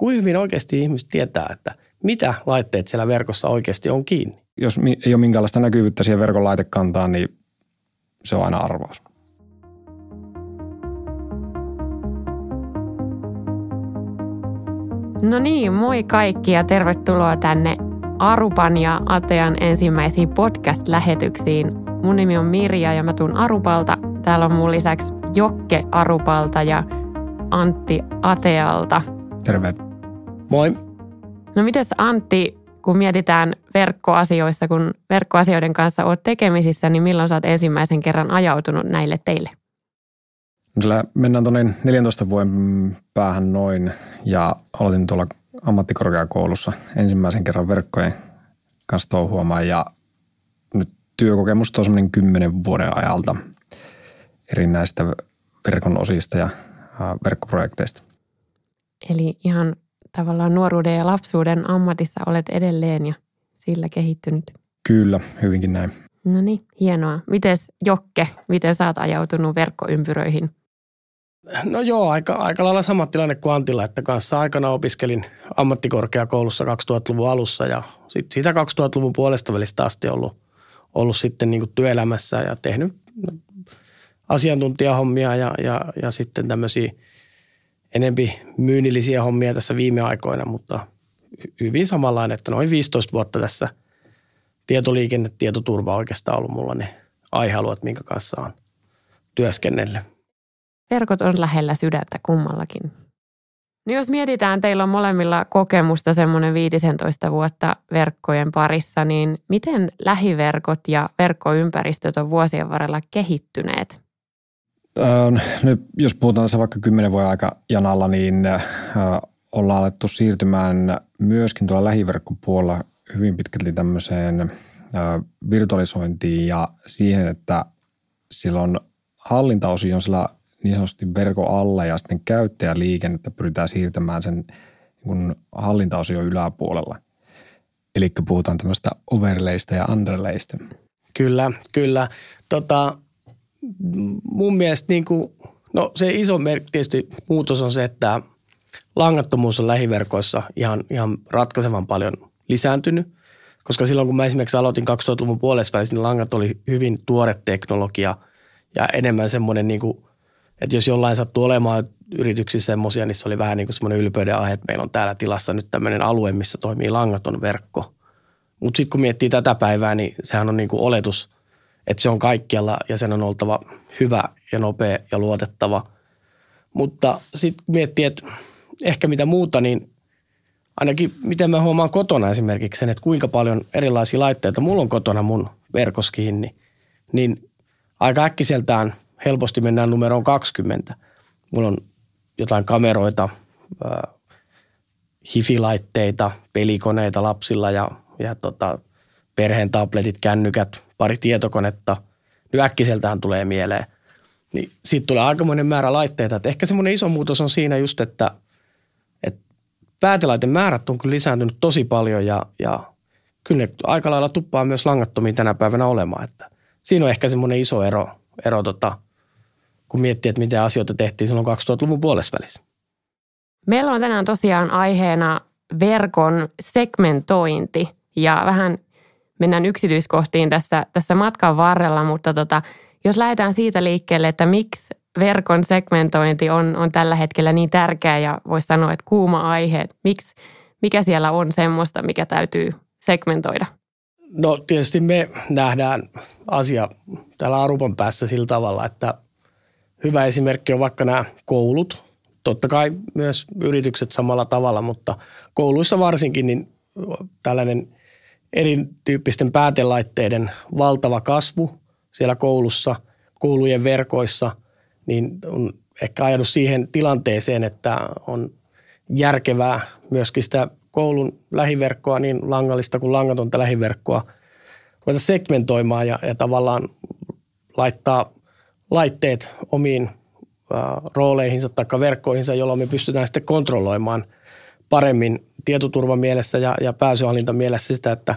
kuinka hyvin oikeasti ihmiset tietää, että mitä laitteet siellä verkossa oikeasti on kiinni. Jos ei ole minkäänlaista näkyvyyttä siihen verkon laitekantaan, niin se on aina arvaus. No niin, moi kaikki ja tervetuloa tänne Arupan ja Atean ensimmäisiin podcast-lähetyksiin. Mun nimi on Mirja ja mä tuun Arupalta. Täällä on mun lisäksi Jokke Arupalta ja Antti Atealta. Terve. Moi. No mites Antti, kun mietitään verkkoasioissa, kun verkkoasioiden kanssa oot tekemisissä, niin milloin sä oot ensimmäisen kerran ajautunut näille teille? Sillä mennään tuonne 14 vuoden päähän noin ja aloitin tuolla ammattikorkeakoulussa ensimmäisen kerran verkkojen kanssa touhuamaan ja nyt työkokemusta on semmoinen kymmenen vuoden ajalta erinäistä verkon osista ja verkkoprojekteista. Eli ihan tavallaan nuoruuden ja lapsuuden ammatissa olet edelleen ja sillä kehittynyt. Kyllä, hyvinkin näin. No niin, hienoa. Mites Jokke, miten sä oot ajautunut verkkoympyröihin? No joo, aika, aika lailla sama tilanne kuin Antilla, että kanssa aikana opiskelin ammattikorkeakoulussa 2000-luvun alussa ja sit siitä 2000-luvun puolesta välistä asti ollut, ollut sitten niin kuin työelämässä ja tehnyt asiantuntijahommia ja, ja, ja sitten tämmöisiä enempi myynnillisiä hommia tässä viime aikoina, mutta hyvin samanlainen, että noin 15 vuotta tässä tietoliikenne, tietoturva oikeastaan ollut mulla ne aihealueet, minkä kanssa on työskennellyt. Verkot on lähellä sydäntä kummallakin. No jos mietitään, teillä on molemmilla kokemusta semmoinen 15 vuotta verkkojen parissa, niin miten lähiverkot ja verkkoympäristöt on vuosien varrella kehittyneet? Äh, nyt jos puhutaan tässä vaikka kymmenen vuoden aika janalla, niin äh, ollaan alettu siirtymään myöskin tuolla lähiverkkopuolella hyvin pitkälti tämmöiseen äh, virtualisointiin ja siihen, että silloin hallintaosio on sillä niin sanotusti verkon alla ja sitten käyttäjäliikennettä pyritään siirtämään sen niin hallintaosio yläpuolella. Eli puhutaan tämmöistä overlaysta ja underlaysta. Kyllä, kyllä. Tota, mun mielestä niin kuin, no se iso merkki tietysti muutos on se, että langattomuus on lähiverkoissa ihan, ihan ratkaisevan paljon lisääntynyt. Koska silloin kun mä esimerkiksi aloitin 2000-luvun puolessa välissä, niin langat oli hyvin tuore teknologia ja enemmän semmoinen niin kuin, että jos jollain sattuu olemaan yrityksissä semmoisia, niin se oli vähän niin kuin semmoinen ylpeyden aihe, että meillä on täällä tilassa nyt tämmöinen alue, missä toimii langaton verkko. Mutta sitten kun miettii tätä päivää, niin sehän on niin kuin oletus – että se on kaikkialla ja sen on oltava hyvä ja nopea ja luotettava. Mutta sitten miettii, että ehkä mitä muuta, niin ainakin miten mä huomaan kotona esimerkiksi sen, että kuinka paljon erilaisia laitteita mulla on kotona mun verkos kiinni, niin aika äkkiseltään helposti mennään numeroon 20. Mulla on jotain kameroita, äh, hifilaitteita, pelikoneita lapsilla ja, ja tota, perheen tabletit, kännykät, pari tietokonetta, nyt äkkiseltään tulee mieleen. Niin siitä tulee aikamoinen määrä laitteita. Että ehkä semmoinen iso muutos on siinä just, että, että määrät on kyllä lisääntynyt tosi paljon ja, ja kyllä ne aika lailla tuppaa myös langattomiin tänä päivänä olemaan. Että siinä on ehkä semmoinen iso ero, ero tota, kun miettii, että miten asioita tehtiin silloin 2000-luvun puolessa välissä. Meillä on tänään tosiaan aiheena verkon segmentointi ja vähän – mennään yksityiskohtiin tässä, tässä matkan varrella, mutta tota, jos lähdetään siitä liikkeelle, että miksi verkon segmentointi on, on tällä hetkellä niin tärkeä ja voisi sanoa, että kuuma aihe, miksi, mikä siellä on semmoista, mikä täytyy segmentoida? No tietysti me nähdään asia täällä Arupan päässä sillä tavalla, että hyvä esimerkki on vaikka nämä koulut. Totta kai myös yritykset samalla tavalla, mutta kouluissa varsinkin niin tällainen – erityyppisten päätelaitteiden valtava kasvu siellä koulussa, koulujen verkoissa, niin on ehkä ajanut siihen tilanteeseen, että on järkevää myöskin sitä koulun lähiverkkoa, niin langallista kuin langatonta lähiverkkoa, ruveta segmentoimaan ja, ja tavallaan laittaa laitteet omiin rooleihinsa tai verkkoihinsa, jolloin me pystytään sitten kontrolloimaan – paremmin tietoturvan mielessä ja, ja pääsyhallinta mielessä sitä, että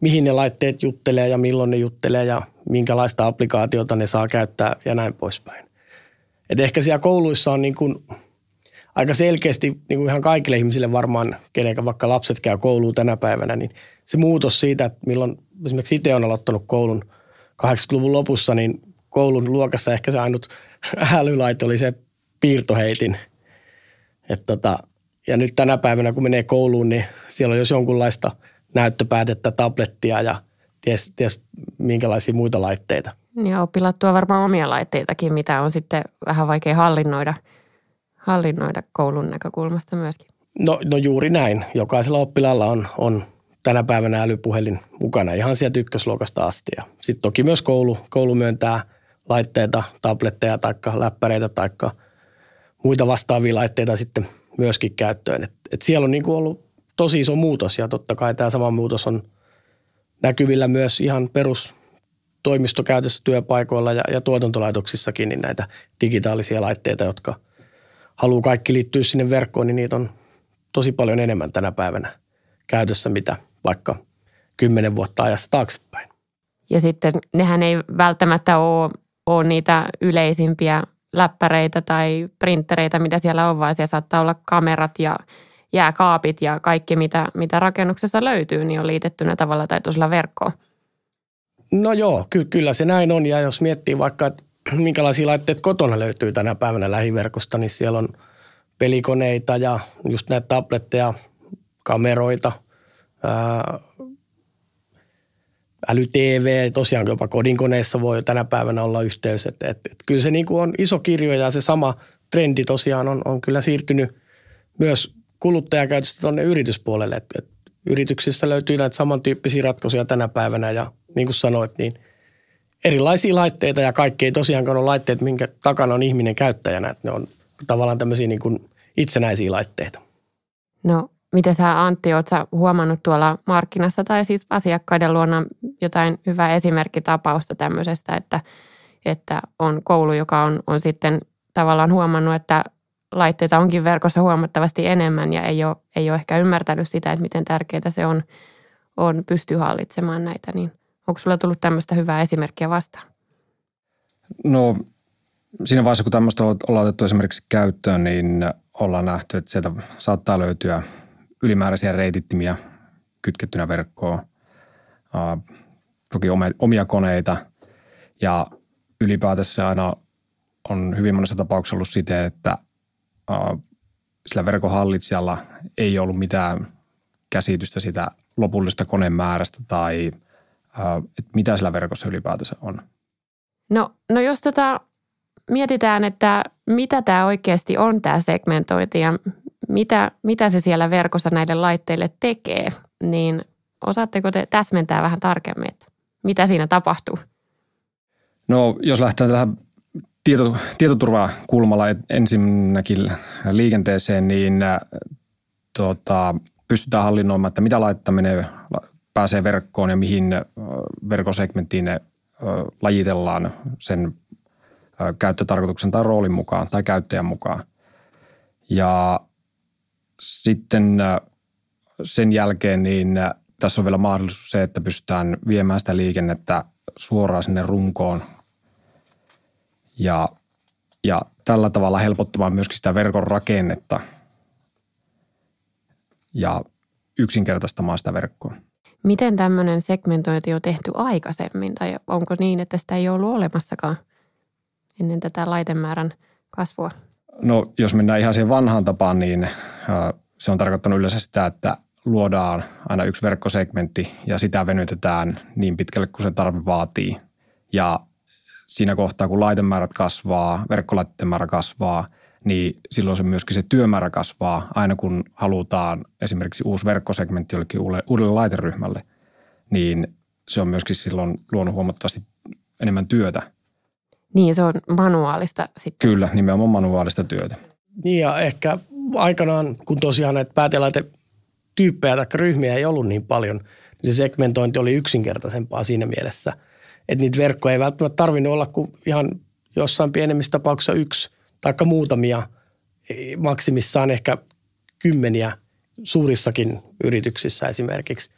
mihin ne laitteet juttelee ja milloin ne juttelee ja minkälaista applikaatiota ne saa käyttää ja näin poispäin. Et ehkä siellä kouluissa on niin kuin aika selkeästi niin kuin ihan kaikille ihmisille varmaan, kenen vaikka lapset käy kouluun tänä päivänä, niin se muutos siitä, että milloin esimerkiksi itse on aloittanut koulun 80-luvun lopussa, niin koulun luokassa ehkä se ainut älylaite oli se piirtoheitin. Et tota, ja nyt tänä päivänä, kun menee kouluun, niin siellä on jos jonkunlaista näyttöpäätettä, tablettia ja ties, ties minkälaisia muita laitteita. Ja oppilaat tuo varmaan omia laitteitakin, mitä on sitten vähän vaikea hallinnoida, hallinnoida koulun näkökulmasta myöskin. No, no juuri näin. Jokaisella oppilaalla on, on tänä päivänä älypuhelin mukana ihan sieltä ykkösluokasta asti. Sitten toki myös koulu, koulu myöntää laitteita, tabletteja tai läppäreitä tai muita vastaavia laitteita sitten myöskin käyttöön. Et, et siellä on niin kuin ollut tosi iso muutos ja totta kai tämä sama muutos on näkyvillä myös ihan perus toimistokäytössä työpaikoilla ja, ja tuotantolaitoksissakin niin näitä digitaalisia laitteita, jotka haluaa kaikki liittyä sinne verkkoon, niin niitä on tosi paljon enemmän tänä päivänä käytössä, mitä vaikka kymmenen vuotta ajassa taaksepäin. Ja sitten nehän ei välttämättä ole, ole niitä yleisimpiä läppäreitä tai printtereitä, mitä siellä on, vaan siellä saattaa olla kamerat ja jääkaapit ja kaikki, mitä, mitä rakennuksessa löytyy, niin on liitettynä tavalla tai toisella verkkoon. No joo, ky- kyllä se näin on. Ja jos miettii vaikka, että minkälaisia laitteita kotona löytyy tänä päivänä lähiverkosta, niin siellä on pelikoneita ja just näitä tabletteja, kameroita, ää, äly-TV, tosiaan jopa kodinkoneessa voi tänä päivänä olla yhteys. Et, et, et kyllä se niin kuin on iso kirjo ja se sama trendi tosiaan on, on kyllä siirtynyt myös kuluttajakäytöstä tuonne yrityspuolelle. Et, et yrityksissä löytyy näitä samantyyppisiä ratkaisuja tänä päivänä ja niin kuin sanoit, niin erilaisia laitteita ja kaikki ei tosiaankaan ole laitteet, minkä takana on ihminen käyttäjänä. Et ne on tavallaan tämmöisiä niin itsenäisiä laitteita. No Miten sä Antti, oot sä huomannut tuolla markkinassa tai siis asiakkaiden luona jotain hyvää esimerkkitapausta tämmöisestä, että, että on koulu, joka on, on sitten tavallaan huomannut, että laitteita onkin verkossa huomattavasti enemmän ja ei ole, ei ole ehkä ymmärtänyt sitä, että miten tärkeää se on, on pystyä hallitsemaan näitä, niin onko sulla tullut tämmöistä hyvää esimerkkiä vastaan? No siinä vaiheessa, kun tämmöistä ollaan otettu esimerkiksi käyttöön, niin ollaan nähty, että sieltä saattaa löytyä ylimääräisiä reitittimiä kytkettynä verkkoon, toki omia koneita ja ylipäätänsä aina on hyvin monessa tapauksessa ollut siten, että sillä verkon hallitsijalla ei ollut mitään käsitystä sitä lopullista konemäärästä tai että mitä sillä verkossa ylipäätänsä on. No, no jos tota mietitään, että mitä tämä oikeasti on tämä segmentointi ja mitä, mitä se siellä verkossa näille laitteille tekee, niin osaatteko te täsmentää vähän tarkemmin, että mitä siinä tapahtuu? No jos lähtee tähän tieto, tietoturvakulmalla ensinnäkin liikenteeseen, niin äh, tuota, pystytään hallinnoimaan, että mitä laittaminen pääsee verkkoon ja mihin äh, verkosegmenttiin ne äh, lajitellaan sen käyttötarkoituksen tai roolin mukaan tai käyttäjän mukaan. Ja sitten sen jälkeen niin tässä on vielä mahdollisuus se, että pystytään viemään sitä liikennettä suoraan sinne runkoon ja, ja tällä tavalla helpottamaan myöskin sitä verkon rakennetta ja yksinkertaistamaan sitä verkkoa. Miten tämmöinen segmentointi on tehty aikaisemmin tai onko niin, että sitä ei ollut olemassakaan ennen tätä laitemäärän kasvua? No jos mennään ihan siihen vanhaan tapaan, niin se on tarkoittanut yleensä sitä, että luodaan aina yksi verkkosegmentti ja sitä venytetään niin pitkälle kuin se tarve vaatii. Ja siinä kohtaa, kun laitemäärät kasvaa, verkkolaitteiden määrä kasvaa, niin silloin se myöskin se työmäärä kasvaa aina kun halutaan esimerkiksi uusi verkkosegmentti jollekin uudelle laiteryhmälle, niin se on myöskin silloin luonut huomattavasti enemmän työtä. Niin, se on manuaalista sitten. Kyllä, nimenomaan manuaalista työtä. Niin ja ehkä aikanaan, kun tosiaan näitä päätelaite-tyyppejä tai ryhmiä ei ollut niin paljon, niin se segmentointi oli yksinkertaisempaa siinä mielessä, että niitä verkkoja ei välttämättä tarvinnut olla kuin ihan jossain pienemmissä tapauksissa yksi tai muutamia, maksimissaan ehkä kymmeniä suurissakin yrityksissä esimerkiksi.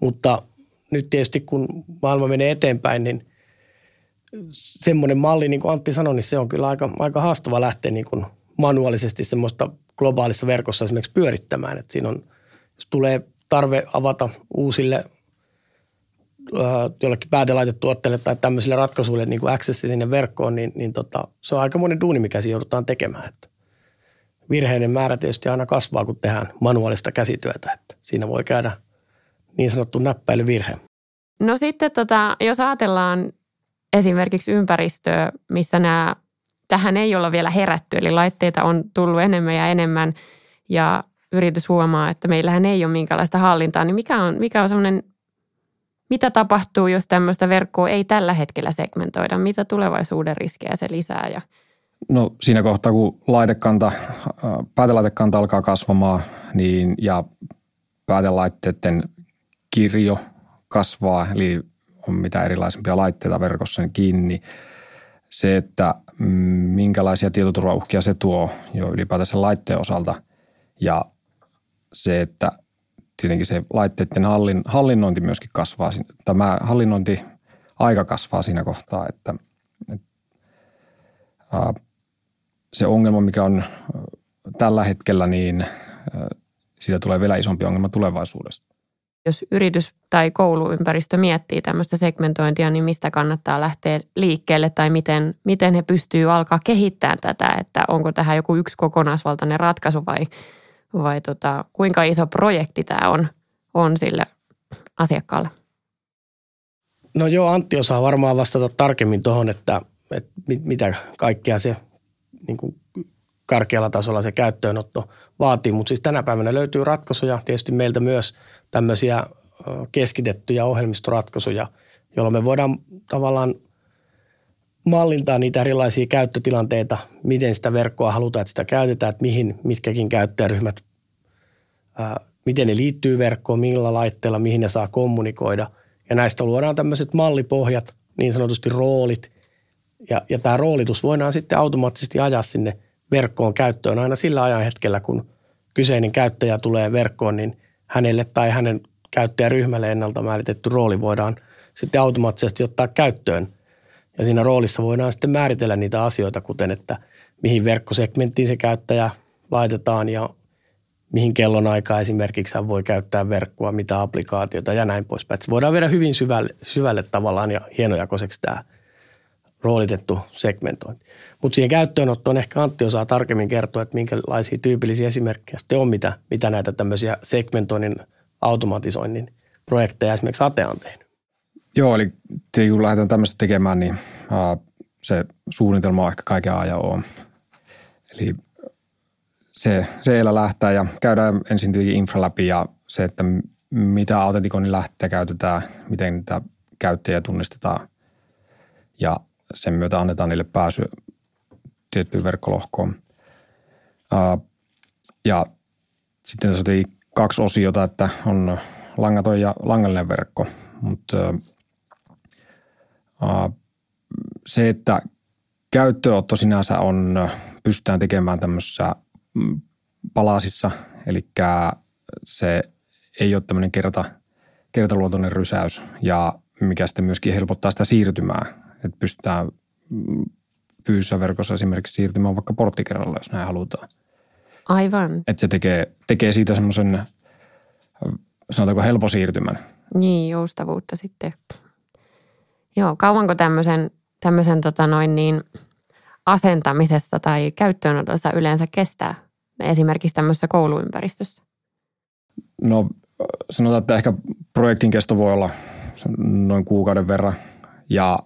Mutta nyt tietysti kun maailma menee eteenpäin, niin semmoinen malli, niin kuin Antti sanoi, niin se on kyllä aika, aika haastava lähteä niin kuin manuaalisesti semmoista globaalissa verkossa esimerkiksi pyörittämään. Että siinä on, jos tulee tarve avata uusille jollekin päätelaitetuotteille tai tämmöisille ratkaisuille niin kuin accessi sinne verkkoon, niin, niin tota, se on aika monen duuni, mikä siinä joudutaan tekemään. Että virheiden määrä tietysti aina kasvaa, kun tehdään manuaalista käsityötä. Että siinä voi käydä niin sanottu näppäilyvirhe. No sitten tota, jos ajatellaan esimerkiksi ympäristöä, missä nämä, tähän ei olla vielä herätty, eli laitteita on tullut enemmän ja enemmän ja yritys huomaa, että meillähän ei ole minkäänlaista hallintaa, niin mikä on, mikä on semmoinen, mitä tapahtuu, jos tämmöistä verkkoa ei tällä hetkellä segmentoida? Mitä tulevaisuuden riskejä se lisää ja No siinä kohtaa, kun laitekanta, päätelaitekanta alkaa kasvamaan niin, ja päätelaitteiden kirjo kasvaa, eli on mitä erilaisempia laitteita verkossa kiinni, se, että mm, minkälaisia tietoturvauhkia se tuo jo ylipäätänsä laitteen osalta ja se, että tietenkin se laitteiden hallin, hallinnointi myöskin kasvaa, tämä hallinnointi aika kasvaa siinä kohtaa, että, että se ongelma, mikä on tällä hetkellä, niin siitä tulee vielä isompi ongelma tulevaisuudessa. Jos yritys tai kouluympäristö miettii tämmöistä segmentointia, niin mistä kannattaa lähteä liikkeelle tai miten, miten he pystyvät alkaa kehittämään tätä, että onko tähän joku yksi kokonaisvaltainen ratkaisu vai, vai tota, kuinka iso projekti tämä on, on sille asiakkaalle? No joo, Antti osaa varmaan vastata tarkemmin tuohon, että, että mitä kaikkea se niin kuin karkealla tasolla se käyttöönotto vaatii. Mutta siis tänä päivänä löytyy ratkaisuja, tietysti meiltä myös tämmöisiä keskitettyjä ohjelmistoratkaisuja, jolloin me voidaan tavallaan mallintaa niitä erilaisia käyttötilanteita, miten sitä verkkoa halutaan, että sitä käytetään, että mihin mitkäkin käyttäjäryhmät, ää, miten ne liittyy verkkoon, millä laitteella, mihin ne saa kommunikoida. Ja näistä luodaan tämmöiset mallipohjat, niin sanotusti roolit, ja, ja tämä roolitus voidaan sitten automaattisesti ajaa sinne verkkoon käyttöön aina sillä ajan hetkellä, kun kyseinen käyttäjä tulee verkkoon, niin hänelle tai hänen käyttäjäryhmälle ennalta määritetty rooli voidaan sitten automaattisesti ottaa käyttöön. Ja siinä roolissa voidaan sitten määritellä niitä asioita, kuten että mihin verkkosegmenttiin se käyttäjä laitetaan ja mihin kellonaikaa esimerkiksi hän voi käyttää verkkoa, mitä applikaatiota ja näin poispäin. Se voidaan viedä hyvin syvälle, syvälle tavallaan ja hienojakoiseksi tämä roolitettu segmentointi. Mutta siihen käyttöönottoon ehkä Antti osaa tarkemmin kertoa, että minkälaisia tyypillisiä esimerkkejä sitten on, mitä, mitä näitä tämmöisiä segmentoinnin automatisoinnin projekteja esimerkiksi Ate on tehnyt. Joo, eli kun lähdetään tämmöistä tekemään, niin se suunnitelma on ehkä kaiken ajan on. Eli se, se elä lähtää ja käydään ensin tietenkin infra läpi ja se, että mitä Autentikonin lähteä käytetään, miten niitä käyttäjiä tunnistetaan ja sen myötä annetaan niille pääsy tiettyyn verkkolohkoon. Ja sitten tässä on kaksi osiota, että on langaton ja langallinen verkko, mutta se, että käyttöönotto sinänsä on, pystytään tekemään tämmöisissä mm, palasissa, eli se ei ole tämmöinen kerta, kertaluotoinen rysäys ja mikä sitten myöskin helpottaa sitä siirtymää että pystytään mm, fyysisessä verkossa esimerkiksi siirtymään vaikka porttikerralla, jos näin halutaan. Aivan. Että se tekee, tekee siitä semmoisen, sanotaanko helppo siirtymän. Niin, joustavuutta sitten. Joo, kauanko tämmöisen, tämmöisen tota noin niin asentamisessa tai käyttöönotossa yleensä kestää esimerkiksi tämmöisessä kouluympäristössä? No sanotaan, että ehkä projektin kesto voi olla noin kuukauden verran ja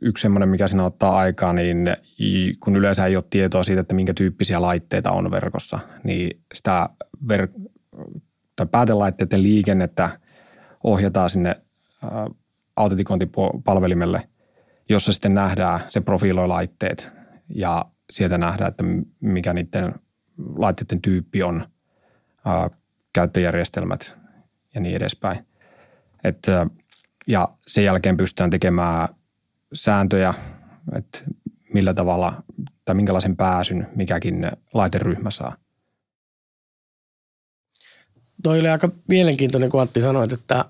yksi semmoinen, mikä siinä ottaa aikaa, niin kun yleensä ei ole tietoa siitä, että minkä tyyppisiä laitteita on verkossa, niin sitä ver- tai päätelaitteiden liikennettä ohjataan sinne autentikointipalvelimelle, jossa sitten nähdään, se profiloi laitteet ja sieltä nähdään, että mikä niiden laitteiden tyyppi on, käyttöjärjestelmät ja niin edespäin. Että ja sen jälkeen pystytään tekemään sääntöjä, että millä tavalla tai minkälaisen pääsyn mikäkin laiteryhmä saa. Toi oli aika mielenkiintoinen, kun Antti sanoit, että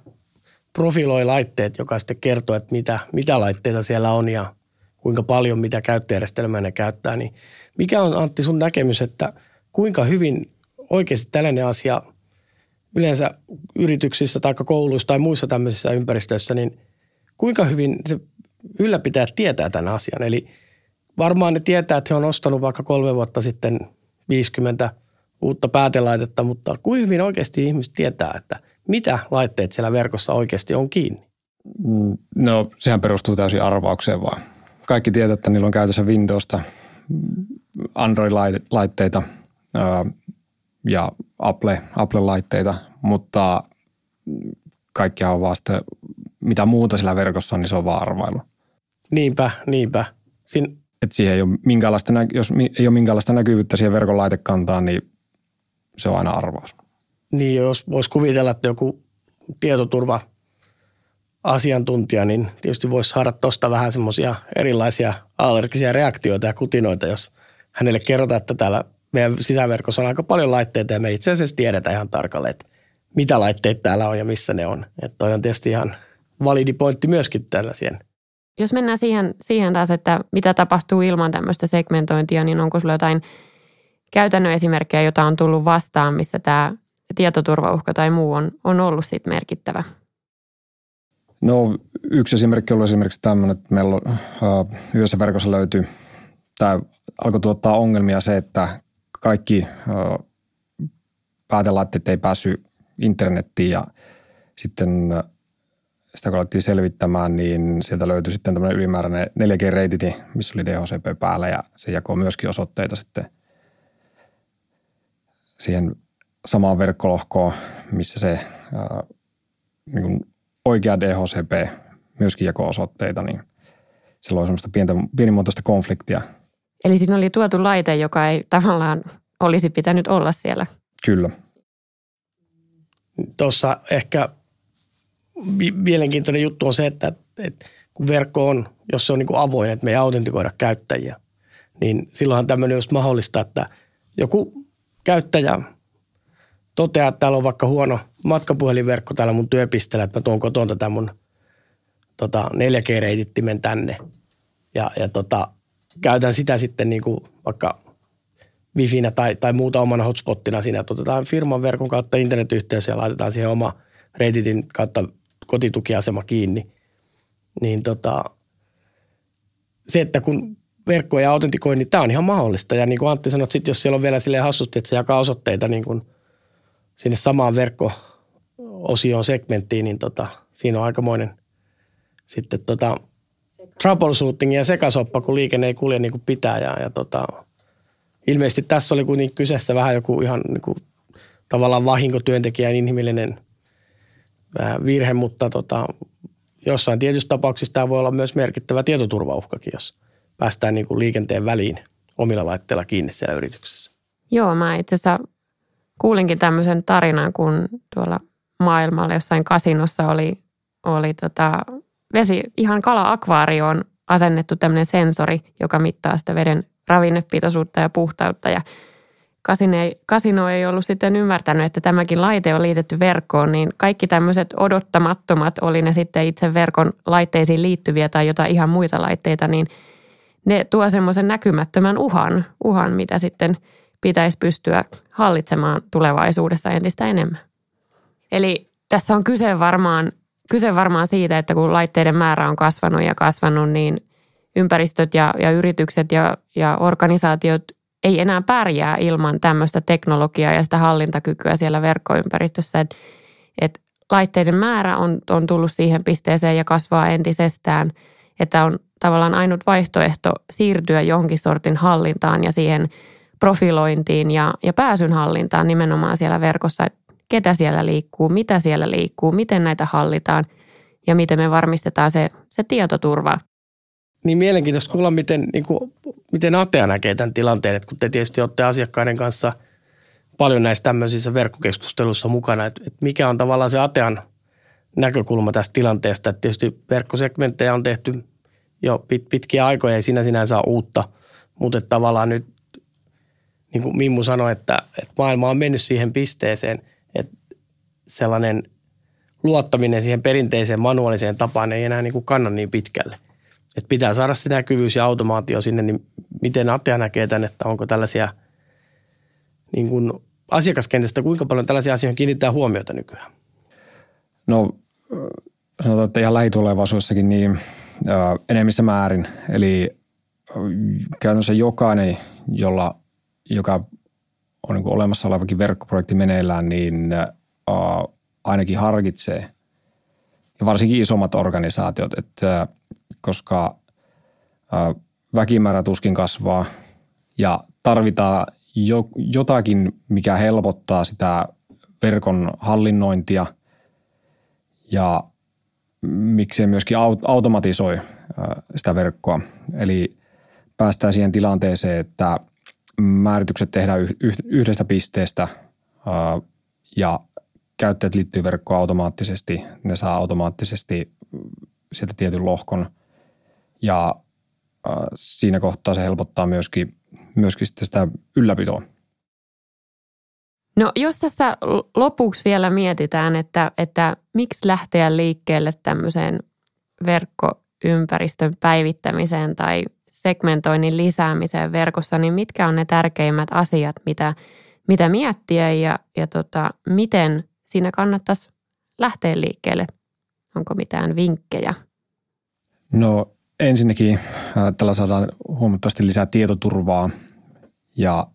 profiloi laitteet, joka sitten kertoo, että mitä, mitä laitteita siellä on ja kuinka paljon mitä käyttöjärjestelmää ne käyttää. Niin mikä on Antti sun näkemys, että kuinka hyvin oikeasti tällainen asia yleensä yrityksissä tai kouluissa tai muissa tämmöisissä ympäristöissä, niin kuinka hyvin se ylläpitäjät tietää tämän asian. Eli varmaan ne tietää, että he on ostanut vaikka kolme vuotta sitten 50 uutta päätelaitetta, mutta kuinka hyvin oikeasti ihmiset tietää, että mitä laitteet siellä verkossa oikeasti on kiinni? Mm, no sehän perustuu täysin arvaukseen vaan. Kaikki tietää, että niillä on käytössä Windowsta, Android-laitteita ja Apple, Apple-laitteita, mutta kaikkia on vasta, mitä muuta sillä verkossa on, niin se on vaan arvailu. Niinpä, niinpä. Siin... Et siihen ei ole minkäänlaista, jos ei ole minkäänlaista näkyvyyttä siihen verkon laitekantaan, niin se on aina arvaus. Niin, jos voisi kuvitella, että joku tietoturva asiantuntija, niin tietysti voisi saada tuosta vähän semmoisia erilaisia allergisia reaktioita ja kutinoita, jos hänelle kerrotaan, että täällä meidän sisäverkossa on aika paljon laitteita ja me itse asiassa tiedetään ihan tarkalleen, että mitä laitteita täällä on ja missä ne on. Että toi on tietysti ihan validi pointti myöskin tällaisien. Jos mennään siihen, siihen taas, että mitä tapahtuu ilman tämmöistä segmentointia, niin onko sulla jotain käytännön esimerkkejä, jota on tullut vastaan, missä tämä tietoturvauhka tai muu on, on ollut sit merkittävä? No yksi esimerkki on esimerkiksi tämmöinen, että meillä uh, yhdessä verkossa löytyy, tämä alkoi tuottaa ongelmia se, että kaikki päätelaitteet ei päässyt internettiin ja sitten sitä kun alettiin selvittämään, niin sieltä löytyi sitten tämmöinen ylimääräinen 4G-reititi, missä oli DHCP päällä ja se jakoi myöskin osoitteita sitten siihen samaan verkkolohkoon, missä se ää, niin oikea DHCP myöskin jakoi osoitteita, niin se loi semmoista pientä, pienimuotoista konfliktia. Eli siinä oli tuotu laite, joka ei tavallaan olisi pitänyt olla siellä. Kyllä. Tuossa ehkä mielenkiintoinen juttu on se, että, että kun verkko on, jos se on niin kuin avoin, että me ei autentikoida käyttäjiä, niin silloinhan tämmöinen olisi mahdollista, että joku käyttäjä toteaa, että täällä on vaikka huono matkapuhelinverkko täällä mun työpisteellä, että mä tuon kotoon tätä mun tota, 4G-reitittimen tänne. Ja, ja tota, käytän sitä sitten niin kuin vaikka wifinä tai, tai muuta omana hotspottina siinä, että otetaan firman verkon kautta internetyhteys ja laitetaan siihen oma reititin kautta kotitukiasema kiinni. Niin tota, se, että kun verkko ei autentikoi, niin tämä on ihan mahdollista. Ja niin kuin Antti sanoi, että jos siellä on vielä silleen hassusti, että se jakaa osoitteita niin kuin sinne samaan verkko-osioon segmenttiin, niin tota, siinä on aikamoinen sitten tota, troubleshooting ja sekasoppa, kun liikenne ei kulje niin kuin pitää. Ja, ja tota, ilmeisesti tässä oli kuitenkin kyseessä vähän joku ihan niin kuin, tavallaan vahinkotyöntekijän inhimillinen virhe, mutta tota, jossain tietyissä tapauksissa tämä voi olla myös merkittävä tietoturvauhkakin, jos päästään niin kuin liikenteen väliin omilla laitteilla kiinni siellä yrityksessä. Joo, mä itse asiassa kuulinkin tämmöisen tarinan, kun tuolla maailmalla jossain kasinossa oli, oli tota vesi, ihan kala-akvaarioon asennettu tämmöinen sensori, joka mittaa sitä veden ravinnepitoisuutta ja puhtautta ja kasino ei, kasino ei ollut sitten ymmärtänyt, että tämäkin laite on liitetty verkkoon, niin kaikki tämmöiset odottamattomat, oli ne sitten itse verkon laitteisiin liittyviä tai jotain ihan muita laitteita, niin ne tuo semmoisen näkymättömän uhan, uhan, mitä sitten pitäisi pystyä hallitsemaan tulevaisuudessa entistä enemmän. Eli tässä on kyse varmaan, kyse varmaan siitä, että kun laitteiden määrä on kasvanut ja kasvanut, niin ympäristöt ja, ja yritykset ja, ja organisaatiot ei enää pärjää ilman tämmöistä teknologiaa ja sitä hallintakykyä siellä verkkoympäristössä. Et, et laitteiden määrä on, on tullut siihen pisteeseen ja kasvaa entisestään, että on tavallaan ainut vaihtoehto siirtyä jonkin sortin hallintaan ja siihen profilointiin ja, ja pääsyn hallintaan nimenomaan siellä verkossa, että ketä siellä liikkuu, mitä siellä liikkuu, miten näitä hallitaan ja miten me varmistetaan se, se tietoturva. Niin mielenkiintoista kuulla, miten, niin kuin, miten Atea näkee tämän tilanteen, että kun te tietysti olette asiakkaiden kanssa paljon näissä tämmöisissä verkkokeskusteluissa mukana, että, että mikä on tavallaan se Atean näkökulma tästä tilanteesta, että tietysti verkkosegmenttejä on tehty jo pit, pitkiä aikoja, ei siinä sinänsä ole uutta, mutta tavallaan nyt, niin kuin Mimmu sanoi, että, että maailma on mennyt siihen pisteeseen, sellainen luottaminen siihen perinteiseen manuaaliseen tapaan ei enää niin kuin kanna niin pitkälle. että pitää saada se näkyvyys ja automaatio sinne, niin miten Atea näkee tämän, että onko tällaisia niin kuin asiakaskentästä, kuinka paljon tällaisia asioita kiinnittää huomiota nykyään? No sanotaan, että ihan lähitulevaisuudessakin niin ö, enemmissä määrin. Eli käytännössä jokainen, jolla, joka on niin olemassa olevakin verkkoprojekti meneillään, niin ainakin harkitsee. Ja varsinkin isommat organisaatiot, että koska ö, väkimäärä tuskin kasvaa ja tarvitaan jo, jotakin, mikä helpottaa sitä verkon hallinnointia ja miksei myöskin automatisoi sitä verkkoa. Eli päästään siihen tilanteeseen, että määritykset tehdään yhdestä pisteestä ja käyttäjät liittyy verkkoon automaattisesti. Ne saa automaattisesti sieltä tietyn lohkon ja siinä kohtaa se helpottaa myöskin, myöskin sitä ylläpitoa. No jos tässä lopuksi vielä mietitään, että, että miksi lähteä liikkeelle tämmöiseen verkkoympäristön päivittämiseen tai segmentoinnin lisäämiseen verkossa, niin mitkä on ne tärkeimmät asiat, mitä, mitä miettiä ja, ja tota, miten siinä kannattaisi lähteä liikkeelle? Onko mitään vinkkejä? No ensinnäkin tällä saadaan huomattavasti lisää tietoturvaa ja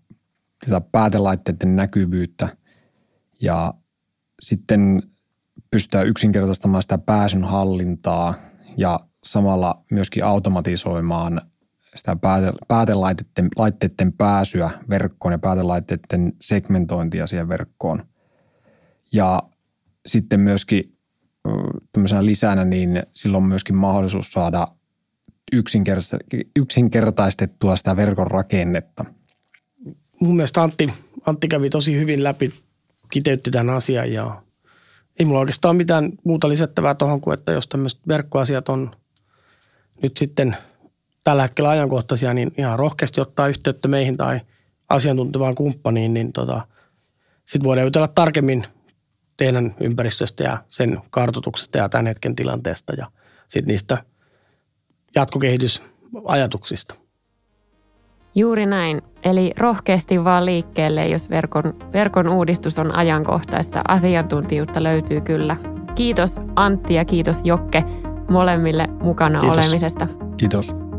tätä päätelaitteiden näkyvyyttä ja sitten pystytään yksinkertaistamaan sitä pääsyn hallintaa ja samalla myöskin automatisoimaan sitä päätelaitteiden laitteiden pääsyä verkkoon ja päätelaitteiden segmentointia siihen verkkoon. Ja sitten myöskin tämmöisenä lisänä, niin silloin on myöskin mahdollisuus saada yksinkertaistettua sitä verkon rakennetta – mun mielestä Antti, Antti kävi tosi hyvin läpi, kiteytti tämän asian ja ei mulla oikeastaan mitään muuta lisättävää tuohon kuin, että jos tämmöiset verkkoasiat on nyt sitten tällä hetkellä ajankohtaisia, niin ihan rohkeasti ottaa yhteyttä meihin tai asiantuntevaan kumppaniin, niin tota, sitten voidaan jutella tarkemmin teidän ympäristöstä ja sen kartoituksesta ja tämän hetken tilanteesta ja sitten niistä jatkokehitysajatuksista. Juuri näin. Eli rohkeasti vaan liikkeelle, jos verkon, verkon uudistus on ajankohtaista. Asiantuntijuutta löytyy kyllä. Kiitos Antti ja kiitos Jokke molemmille mukana kiitos. olemisesta. Kiitos.